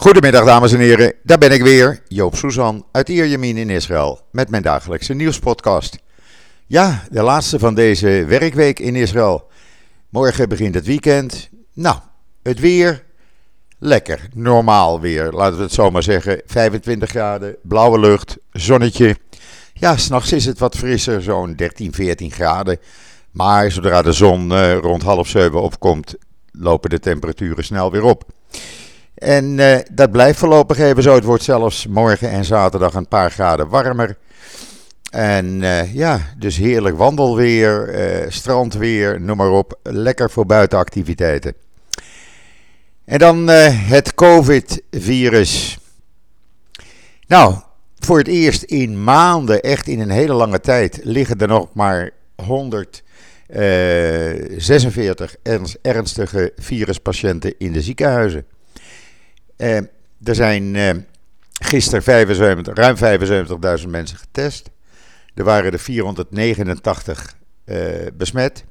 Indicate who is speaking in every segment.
Speaker 1: Goedemiddag dames en heren, daar ben ik weer, Joop Suzan uit Ierjemien in Israël met mijn dagelijkse nieuwspodcast. Ja, de laatste van deze werkweek in Israël. Morgen begint het weekend. Nou, het weer, lekker, normaal weer, laten we het zo maar zeggen. 25 graden, blauwe lucht, zonnetje. Ja, s'nachts is het wat frisser, zo'n 13, 14 graden. Maar zodra de zon uh, rond half zeven opkomt, lopen de temperaturen snel weer op. En uh, dat blijft voorlopig even zo. Het wordt zelfs morgen en zaterdag een paar graden warmer. En uh, ja, dus heerlijk wandelweer, uh, strandweer, noem maar op. Lekker voor buitenactiviteiten. En dan het COVID-virus. Nou, voor het eerst in maanden, echt in een hele lange tijd, liggen er nog maar 146 ernstige viruspatiënten in de ziekenhuizen. Uh, er zijn uh, gisteren 75, ruim 75.000 mensen getest. Er waren er 489 uh, besmet.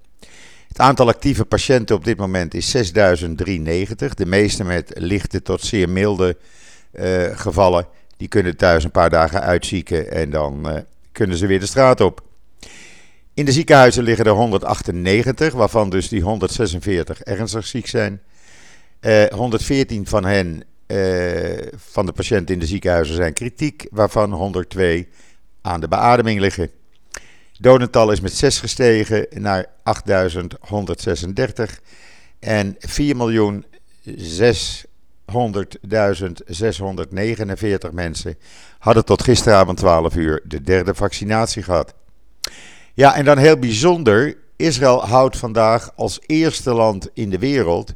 Speaker 1: Het aantal actieve patiënten op dit moment is 6093. De meeste met lichte tot zeer milde gevallen. Die kunnen thuis een paar dagen uitzieken en dan kunnen ze weer de straat op. In de ziekenhuizen liggen er 198, waarvan dus die 146 ernstig ziek zijn. 114 van hen uh, van de patiënten in de ziekenhuizen zijn kritiek, waarvan 102 aan de beademing liggen. Dodental is met 6 gestegen naar 8.136 en 4.600.649 mensen hadden tot gisteravond 12 uur de derde vaccinatie gehad. Ja, en dan heel bijzonder, Israël houdt vandaag als eerste land in de wereld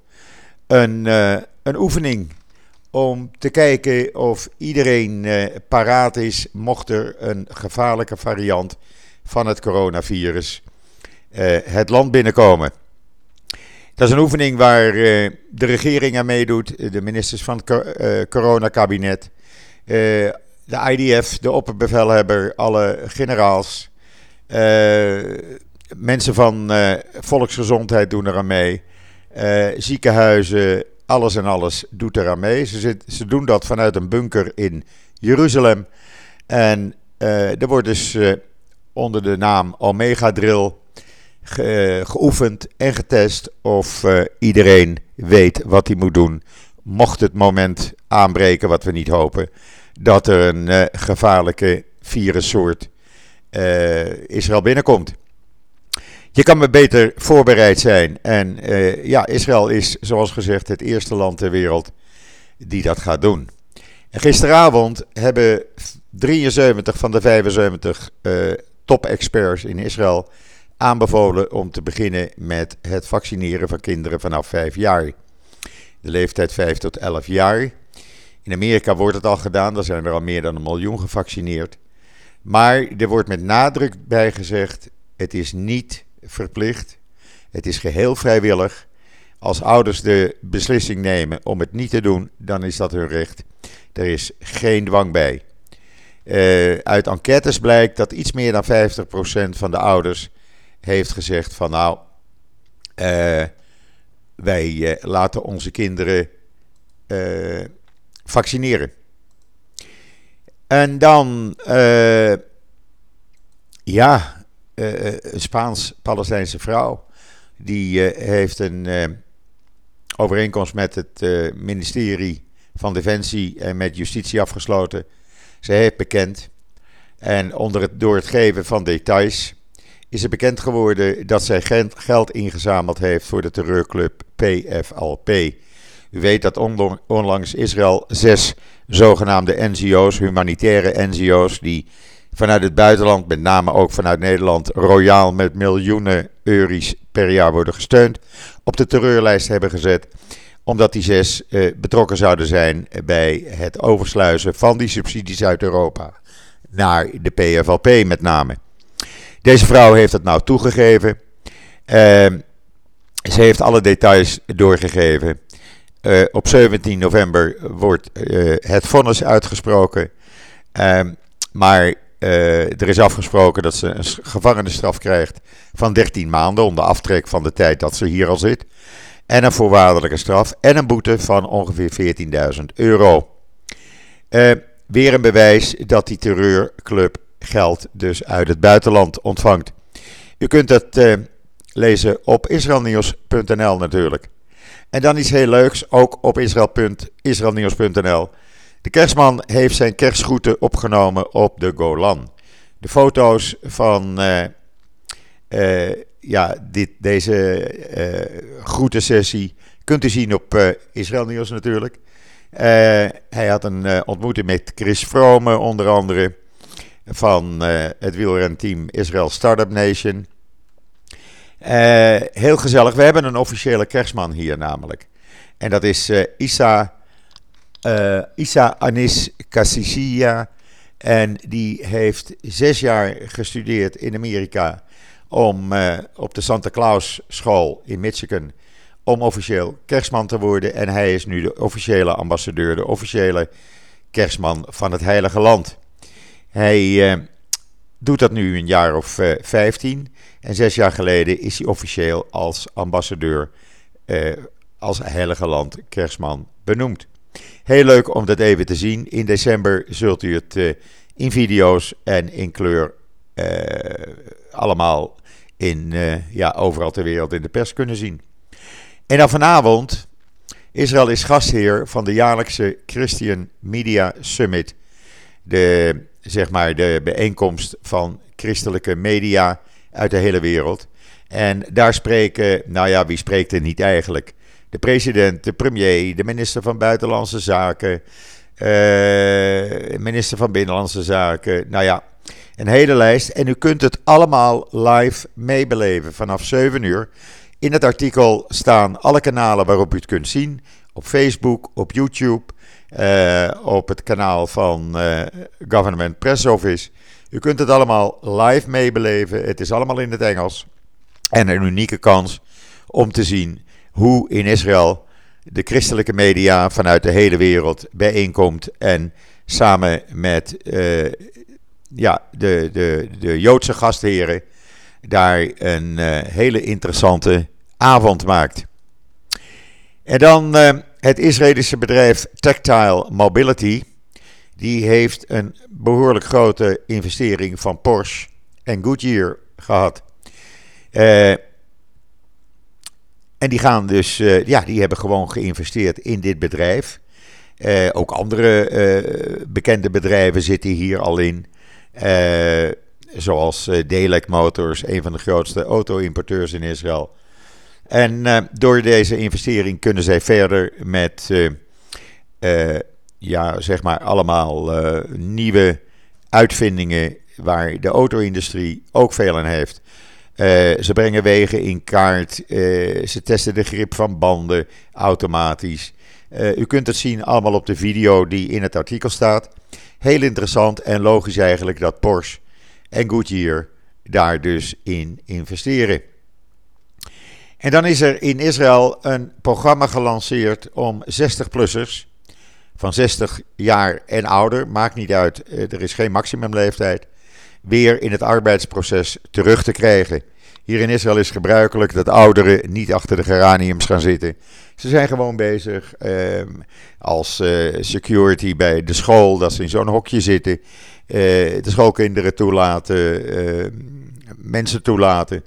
Speaker 1: een, uh, een oefening om te kijken of iedereen eh, paraat is mocht er een gevaarlijke variant van het coronavirus eh, het land binnenkomen. Dat is een oefening waar eh, de regering aan meedoet, de ministers van het coronakabinet, de IDF, de opperbevelhebber, alle generaals, mensen van volksgezondheid doen er aan mee, ziekenhuizen, alles en alles doet eraan mee. Ze, zit, ze doen dat vanuit een bunker in Jeruzalem. En uh, er wordt dus uh, onder de naam Omega Drill ge, uh, geoefend en getest of iedereen weet wat hij moet doen. Mocht het moment aanbreken, wat we niet hopen, dat er een gevaarlijke virussoort Israël binnenkomt. Je kan maar beter voorbereid zijn. En uh, ja, Israël is, zoals gezegd, het eerste land ter wereld die dat gaat doen. En gisteravond hebben 73 van de 75 uh, top-experts in Israël aanbevolen om te beginnen met het vaccineren van kinderen vanaf 5 jaar. De leeftijd 5 tot 11 jaar. In Amerika wordt het al gedaan, daar zijn er al meer dan een miljoen gevaccineerd. Maar er wordt met nadruk bij gezegd: het is niet verplicht. Het is geheel vrijwillig. Als ouders de beslissing nemen om het niet te doen, dan is dat hun recht. Er is geen dwang bij. Uh, uit enquêtes blijkt dat iets meer dan 50% van de ouders heeft gezegd van nou, uh, wij uh, laten onze kinderen vaccineren. En dan, ja, uh, een Spaans-Palestijnse vrouw. Die uh, heeft een overeenkomst met het ministerie van Defensie en met justitie afgesloten. Zij heeft bekend. En onder het, door het geven van details is het bekend geworden dat zij geld ingezameld heeft voor de terreurclub PFLP. U weet dat onlangs Israël zes zogenaamde NGO's, humanitaire NGO's, die vanuit het buitenland, met name ook vanuit Nederland, royaal met miljoenen euro's per jaar worden gesteund, op de terreurlijst hebben gezet. Omdat die zes eh, betrokken zouden zijn bij het oversluizen van die subsidies uit Europa naar de PFLP met name. Deze vrouw heeft het nou toegegeven. Uh, ze heeft alle details doorgegeven. Uh, op 17 november wordt uh, het vonnis uitgesproken. Ehm, maar er is afgesproken dat ze een gevangenisstraf krijgt van 13 maanden onder aftrek van de tijd dat ze hier al zit. en een voorwaardelijke straf en een boete van ongeveer 14.000 euro. Uh, weer een bewijs dat die terreurclub geld dus uit het buitenland ontvangt. U kunt het uh, lezen op israelnieuws.nl natuurlijk. En dan iets heel leuks, ook op israelnieuws.nl. De kerstman heeft zijn kerstgroeten opgenomen op de Golan. De foto's van uh, uh, ja, dit, deze uh, groetensessie kunt u zien op Israël Nieuws natuurlijk. hij had een ontmoeting met Chris Vrome onder andere van het wielrenteam Israel Startup Nation. heel gezellig. We hebben een officiële kerstman hier namelijk. En dat is Isa, Isa Anis Kassisia. En die heeft zes jaar gestudeerd in Amerika om uh, op de Santa Claus school in Michigan om officieel kerstman te worden. En hij is nu de officiële ambassadeur, de officiële kerstman van het Heilige Land. Hij uh, doet dat nu een jaar of uh, eh, 15. En zes jaar geleden is hij officieel als ambassadeur, als Heilige Land kerstman benoemd. Heel leuk om dat even te zien. In december zult u het in video's en in kleur allemaal in, uh, ja, overal ter wereld in de pers kunnen zien. En dan vanavond, Israël is gastheer van de jaarlijkse Christian Media Summit. De, zeg maar, de bijeenkomst van christelijke media uit de hele wereld. En daar spreken, nou ja, wie spreekt er niet eigenlijk? De president, de premier, de minister van Buitenlandse Zaken, uh, minister van Binnenlandse Zaken. Nou ja, een hele lijst. En u kunt het allemaal live meebeleven vanaf 7 uur. In het artikel staan alle kanalen waarop u het kunt zien. Op Facebook, op YouTube, uh, op het kanaal van uh, Government Press Office. U kunt het allemaal live meebeleven. Het is allemaal in het Engels. En een unieke kans om te zien hoe in Israël de christelijke media vanuit de hele wereld bijeenkomt en samen met uh, ja, de, de, de Joodse gastheren daar een uh, hele interessante avond maakt. En dan uh, het Israëlische bedrijf Tactile Mobility. Die heeft een behoorlijk grote investering van Porsche en Goodyear gehad. Uh, en die gaan dus, ja, die hebben gewoon geïnvesteerd in dit bedrijf. ook andere bekende bedrijven zitten hier al in. Zoals Delec Motors, een van de grootste auto-importeurs in Israël. En door deze investering kunnen zij verder met, ja, zeg maar, allemaal nieuwe uitvindingen waar de auto-industrie ook veel aan heeft. Ze brengen wegen in kaart, ze testen de grip van banden automatisch. u kunt het zien allemaal op de video die in het artikel staat. Heel interessant en logisch eigenlijk dat Porsche en Goodyear daar dus in investeren. En dan is er in Israël een programma gelanceerd om 60-plussers van 60 jaar en ouder, maakt niet uit, eh, er is geen maximumleeftijd, weer in het arbeidsproces terug te krijgen. Hier in Israël is gebruikelijk dat ouderen niet achter de geraniums gaan zitten. Ze zijn gewoon bezig eh, als uh, security bij de school, dat ze in zo'n hokje zitten. Uh, de schoolkinderen toelaten, uh, mensen toelaten.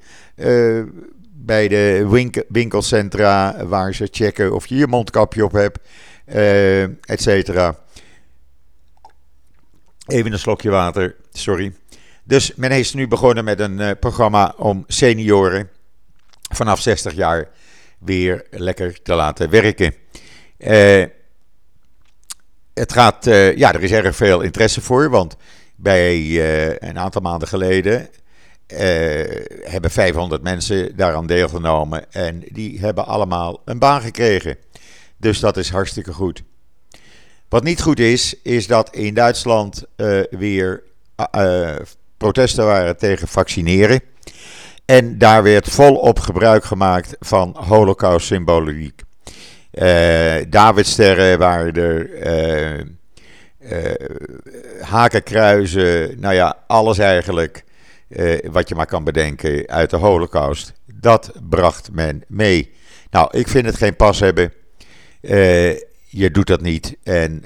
Speaker 1: bij de winkel, winkelcentra waar ze checken of je je mondkapje op hebt, et cetera. Even een slokje water, sorry. Dus men is nu begonnen met een uh, programma om senioren vanaf 60 jaar weer lekker te laten werken. Uh, het gaat, uh, ja, er is erg veel interesse voor, want bij een aantal maanden geleden hebben 500 mensen daaraan deelgenomen en die hebben allemaal een baan gekregen. Dus dat is hartstikke goed. Wat niet goed is, is dat in Duitsland weer protesten waren tegen vaccineren. En daar werd volop gebruik gemaakt van holocaust-symboliek. Uh, Davidsterren waren er, uh, hakenkruizen, nou ja, alles eigenlijk wat je maar kan bedenken uit de holocaust. Dat bracht men mee. Nou, ik vind het geen pas hebben. Je doet dat niet en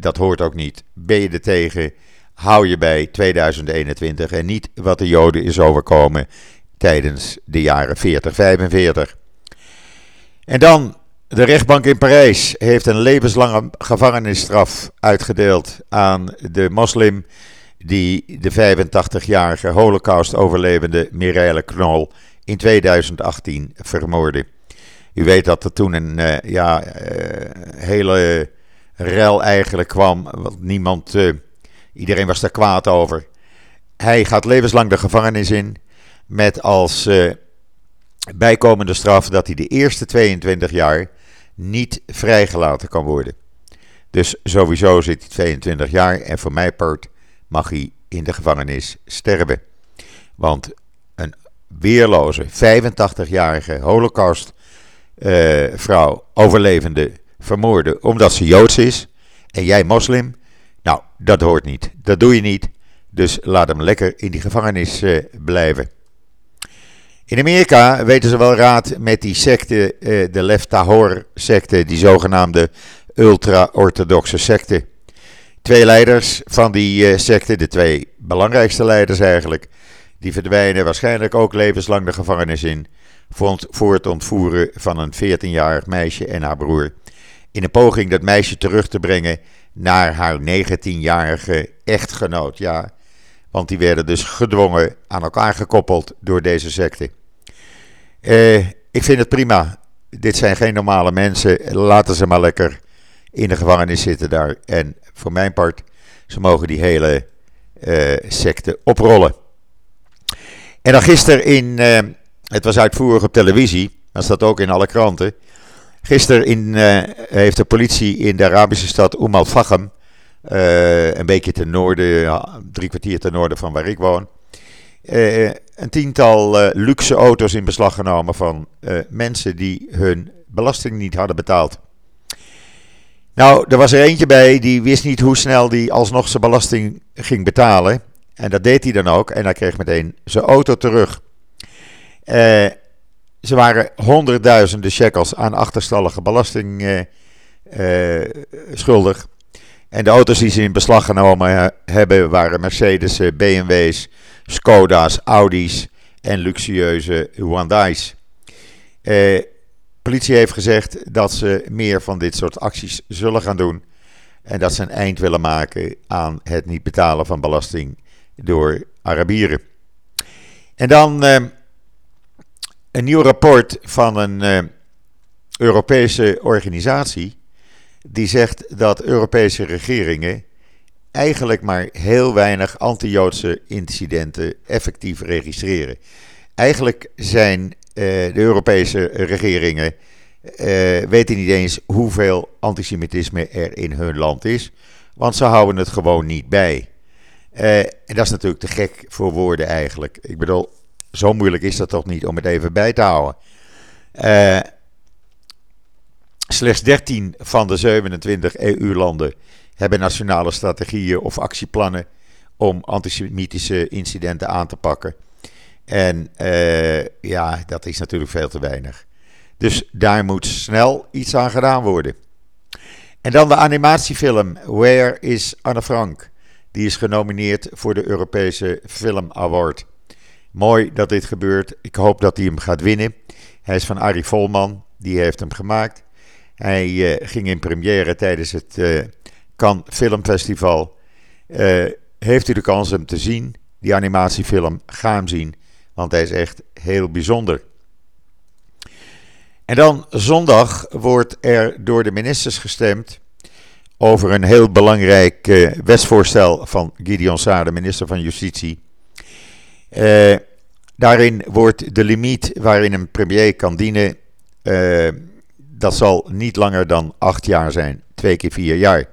Speaker 1: dat hoort ook niet. Ben je er tegen, hou je bij 2021 en niet wat de Joden is overkomen tijdens de jaren 40, 45. En dan, de rechtbank in Parijs heeft een levenslange gevangenisstraf uitgedeeld aan de moslim die de 85-jarige holocaust-overlevende Mireille Knol in 2018 vermoordde. U weet dat er toen een uh, ja, uh, hele rel eigenlijk kwam. Want niemand, uh, iedereen was daar kwaad over. Hij gaat levenslang de gevangenis in. Met als bijkomende straf dat hij de eerste 22 jaar niet vrijgelaten kan worden. Dus sowieso zit hij 22 jaar. En voor mijn part mag hij in de gevangenis sterven. Want een weerloze 85-jarige holocaust uh, vrouw, overlevende, vermoorden omdat ze Joods is en jij moslim. Nou, dat hoort niet. Dat doe je niet. Dus laat hem lekker in die gevangenis uh, blijven. In Amerika weten ze wel raad met die secte, uh, de Left Tahor secte, die zogenaamde ultra-orthodoxe secte. Twee leiders van die secte, de twee belangrijkste leiders eigenlijk, die verdwijnen waarschijnlijk ook levenslang de gevangenis in voor het ontvoeren van een 14-jarig meisje en haar broer. In een poging dat meisje terug te brengen naar haar 19-jarige echtgenoot. Ja, want die werden dus gedwongen aan elkaar gekoppeld door deze secte. Eh, ik vind het prima. Dit zijn geen normale mensen. Laten ze maar lekker in de gevangenis zitten daar. En voor mijn part, ze mogen die hele uh, secte oprollen. En dan gisteren in, uh, het was uitvoerig op televisie, dat staat ook in alle kranten. Gisteren in, uh, heeft de politie in de Arabische stad Umm al-Fahim, uh, een beetje ten noorden, drie kwartier ten noorden van waar ik woon, uh, een tiental luxe auto's in beslag genomen van mensen die hun belasting niet hadden betaald. Nou, er was er eentje bij die wist niet hoe snel die alsnog zijn belasting ging betalen. En dat deed hij dan ook. En hij kreeg meteen zijn auto terug. Uh, ze waren honderdduizenden shekels aan achterstallige belasting uh, uh, schuldig. En de auto's die ze in beslag genomen hebben waren Mercedes, BMW's, Skoda's, Audi's en luxueuze Hyundai's. De politie heeft gezegd dat ze meer van dit soort acties zullen gaan doen. En dat ze een eind willen maken aan het niet betalen van belasting door Arabieren. En dan een nieuw rapport van een uh, Europese organisatie. Die zegt dat Europese regeringen eigenlijk maar heel weinig anti-Joodse incidenten effectief registreren. Eigenlijk zijn uh, de Europese regeringen uh, weten niet eens hoeveel antisemitisme er in hun land is, want ze houden het gewoon niet bij. en dat is natuurlijk te gek voor woorden eigenlijk. Ik bedoel, zo moeilijk is dat toch niet om het even bij te houden. Uh, slechts 13 van de 27 EU-landen hebben nationale strategieën of actieplannen om antisemitische incidenten aan te pakken. En uh, ja, dat is natuurlijk veel te weinig. Dus daar moet snel iets aan gedaan worden. En dan de animatiefilm Where is Anne Frank? Die is genomineerd voor de Europese Film Award. Mooi dat dit gebeurt. Ik hoop dat hij hem gaat winnen. Hij is van Arie Volman, die heeft hem gemaakt. Hij uh, ging in première tijdens het uh, Cannes Filmfestival. Uh, heeft u de kans hem te zien, die animatiefilm, ga hem zien, want hij is echt heel bijzonder. En dan zondag wordt er door de ministers gestemd over een heel belangrijk wetsvoorstel van Gideon Saar, de minister van Justitie. Uh, daarin wordt de limiet waarin een premier kan dienen, uh, dat zal niet langer dan acht jaar zijn, twee keer vier jaar.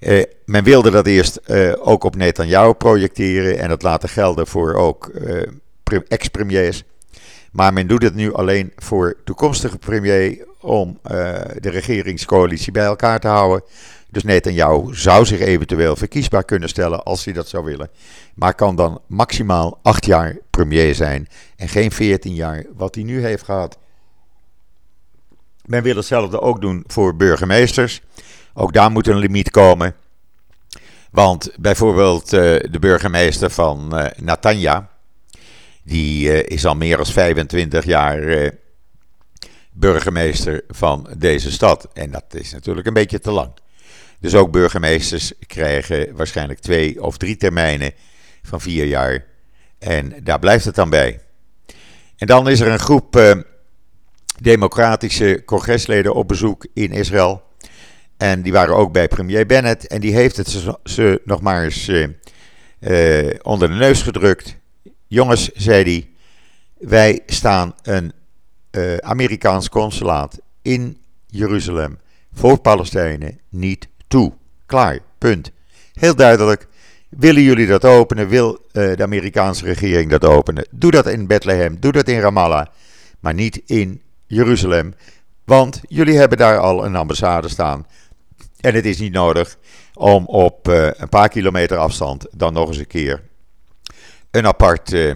Speaker 1: Uh, men wilde dat eerst ook op Netanyahu projecteren en dat laten gelden voor ook ex-premiers. Maar men doet het nu alleen voor toekomstige premier om de regeringscoalitie bij elkaar te houden. Dus Netanyahu zou zich eventueel verkiesbaar kunnen stellen als hij dat zou willen. Maar kan dan maximaal acht jaar premier zijn en geen veertien jaar wat hij nu heeft gehad. Men wil hetzelfde ook doen voor burgemeesters. Ook daar moet een limiet komen. Want bijvoorbeeld de burgemeester van Natanja, die is al meer dan 25 jaar burgemeester van deze stad. En dat is natuurlijk een beetje te lang. Dus ook burgemeesters krijgen waarschijnlijk twee of drie termijnen van vier jaar. En daar blijft het dan bij. En dan is er een groep uh, democratische congresleden op bezoek in Israël. En die waren ook bij premier Bennett. En die heeft het ze, nog maar eens uh, uh, onder de neus gedrukt. Jongens, zei hij, wij staan een Amerikaans consulaat in Jeruzalem voor Palestijnen niet toe. Klaar, punt. Heel duidelijk. Willen jullie dat openen? Wil uh, de Amerikaanse regering dat openen? Doe dat in Bethlehem, doe dat in Ramallah, maar niet in Jeruzalem. Want jullie hebben daar al een ambassade staan. En het is niet nodig om op uh, een paar kilometer afstand dan nog eens een keer een apart uh,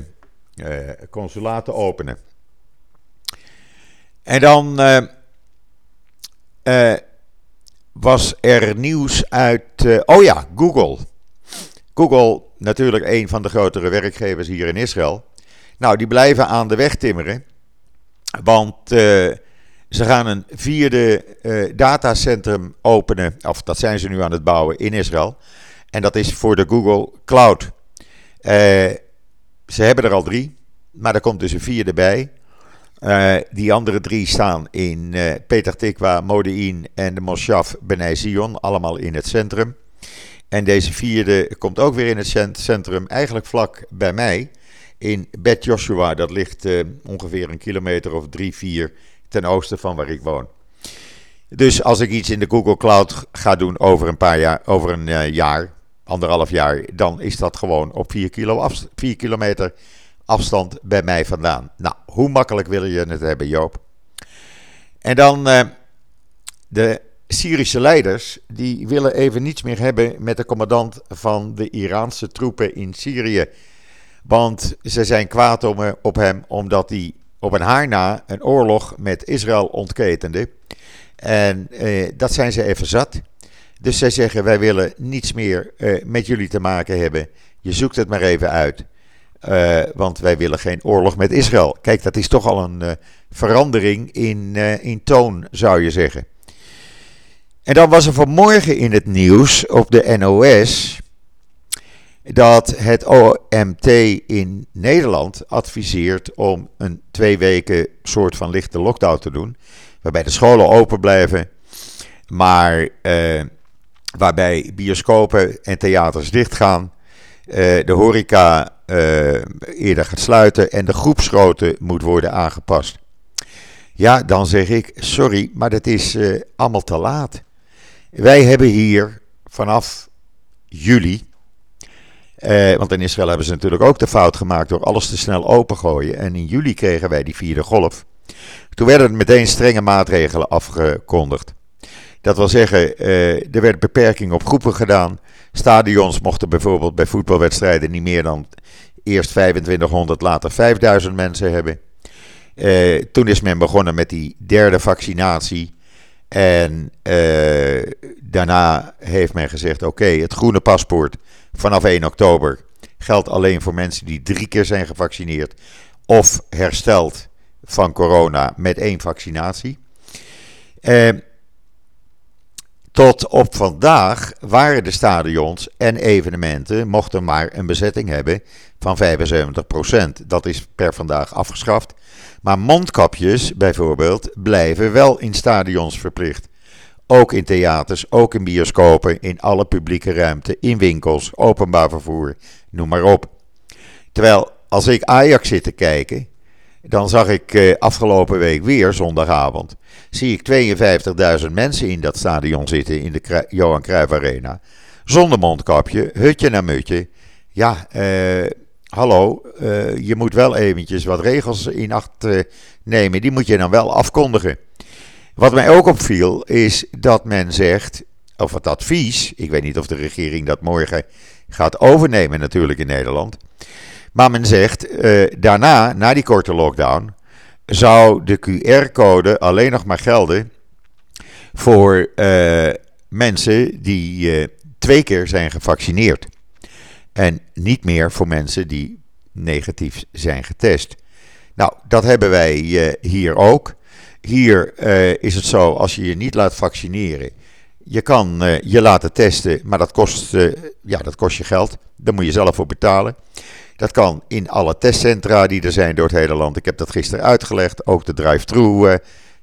Speaker 1: consulaat te openen. En dan was er nieuws uit. Uh, oh ja, Google. Google, natuurlijk een van de grotere werkgevers hier in Israël. Nou, die blijven aan de weg timmeren. Want uh, ze gaan een vierde uh, datacentrum openen. Of dat zijn ze nu aan het bouwen in Israël. En dat is voor de Google Cloud. ze hebben er al drie. Maar er komt dus een vierde bij. Uh, die andere drie staan in uh, Peter Tikwa, Modi'in en de Moshav Benai Zion, allemaal in het centrum. En deze vierde komt ook weer in het centrum, eigenlijk vlak bij mij, in Bet Joshua. Dat ligt uh, ongeveer een kilometer of drie, vier ten oosten van waar ik woon. Dus als ik iets in de Google Cloud ga doen over een paar jaar, over een jaar, anderhalf jaar, dan is dat gewoon op vier, kilo 4 kilometer afstand bij mij vandaan. Nou, hoe makkelijk wil je het hebben, Joop? En dan uh, de Syrische leiders, die willen even niets meer hebben met de commandant van de Iraanse troepen in Syrië. Want ze zijn kwaad om, op hem omdat hij op een haar na een oorlog met Israël ontketende. En eh, dat zijn ze even zat. Dus zij zeggen: Wij willen niets meer eh, met jullie te maken hebben. Je zoekt het maar even uit. Uh, want wij willen geen oorlog met Israël. Kijk, dat is toch al een uh, verandering in, uh, in toon, zou je zeggen. En dan was er vanmorgen in het nieuws op de NOS dat het OMT in Nederland adviseert om een twee weken soort van lichte lockdown te doen. Waarbij de scholen open blijven, maar waarbij bioscopen en theaters dichtgaan. De horeca uh, eerder gaat sluiten en de groepsgrootte moet worden aangepast. Ja, dan zeg ik, sorry, maar dat is uh, allemaal te laat. Wij hebben hier vanaf juli, want in Israël hebben ze natuurlijk ook de fout gemaakt door alles te snel opengooien. En in juli kregen wij die vierde golf. Toen werden er meteen strenge maatregelen afgekondigd. Dat wil zeggen, er werd beperking op groepen gedaan. Stadions mochten bijvoorbeeld bij voetbalwedstrijden niet meer dan eerst 2500, later 5000 mensen hebben. Uh, toen is men begonnen met die derde vaccinatie. En uh, daarna heeft men gezegd: oké, het groene paspoort vanaf 1 oktober geldt alleen voor mensen die drie keer zijn gevaccineerd of hersteld van corona met één vaccinatie. Uh, tot op vandaag waren de stadions en evenementen mochten maar een bezetting hebben van 75%. Dat is per vandaag afgeschaft. Maar mondkapjes bijvoorbeeld blijven wel in stadions verplicht. Ook in theaters, ook in bioscopen, in alle publieke ruimte, in winkels, openbaar vervoer, noem maar op. Terwijl als ik Ajax zit te kijken, dan zag ik eh, afgelopen week weer zondagavond. Zie ik 52.000 mensen in dat stadion zitten in de Johan Cruijff Arena. Zonder mondkapje, hutje naar mutje. Ja, eh, hallo, uh, je moet wel eventjes wat regels in acht uh, nemen. Die moet je dan wel afkondigen. Wat mij ook opviel is dat men zegt, of het advies, ik weet niet of de regering dat morgen gaat overnemen natuurlijk in Nederland. Maar men zegt uh, daarna, na die korte lockdown, zou de QR-code alleen nog maar gelden voor uh, mensen die uh, twee keer zijn gevaccineerd. En niet meer voor mensen die negatief zijn getest. Nou, dat hebben wij hier ook. Hier is het zo, als je je niet laat vaccineren, je kan je laten testen, maar dat kost, ja, dat kost je geld. Daar moet je zelf voor betalen. Dat kan in alle testcentra die er zijn door het hele land. Ik heb dat gisteren uitgelegd. Ook de drive-thru uh,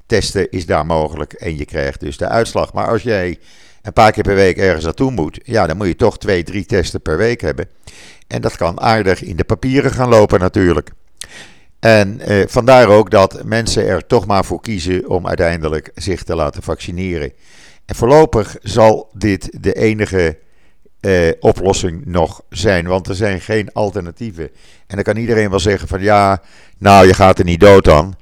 Speaker 1: testen is daar mogelijk. En je krijgt dus de uitslag. Maar als jij een paar keer per week ergens naartoe moet, ja, dan moet je toch twee, drie testen per week hebben. En dat kan aardig in de papieren gaan lopen natuurlijk. En eh, vandaar ook dat mensen er toch maar voor kiezen om uiteindelijk zich te laten vaccineren. En voorlopig zal dit de enige eh, oplossing nog zijn. Want er zijn geen alternatieven. En dan kan iedereen wel zeggen van ja, nou je gaat er niet dood dan.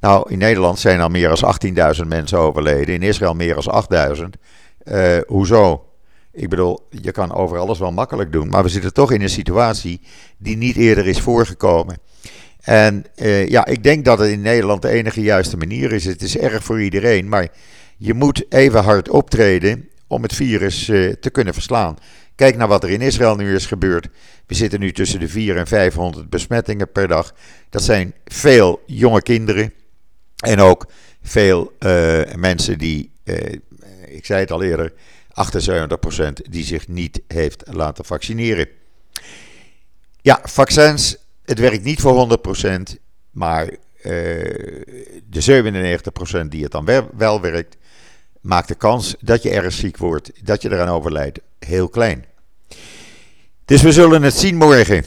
Speaker 1: Nou, in Nederland zijn al meer dan 18.000 mensen overleden. In Israël meer dan 8.000. Uh, hoezo? Ik bedoel, je kan over alles wel makkelijk doen. Maar we zitten toch in een situatie die niet eerder is voorgekomen. En uh, ja, ik denk dat het in Nederland de enige juiste manier is. Het is erg voor iedereen. Maar je moet even hard optreden om het virus uh, te kunnen verslaan. Kijk naar wat er in Israël nu is gebeurd. We zitten nu tussen de 400 en 500 besmettingen per dag. Dat zijn veel jonge kinderen. En ook veel uh, mensen die, uh, ik zei het al eerder, 78% die zich niet heeft laten vaccineren. Ja, vaccins, het werkt niet voor 100%, maar de 97% die het dan wel werkt, maakt de kans dat je erg ziek wordt, dat je eraan overlijdt, heel klein. Dus we zullen het zien morgen.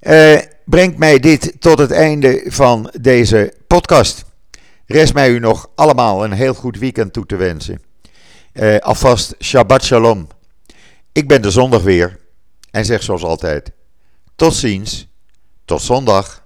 Speaker 1: Uh, brengt mij dit tot het einde van deze podcast. Rest mij u nog allemaal een heel goed weekend toe te wensen. Uh, alvast Shabbat Shalom. Ik ben de zondag weer en zeg zoals altijd: tot ziens, tot zondag.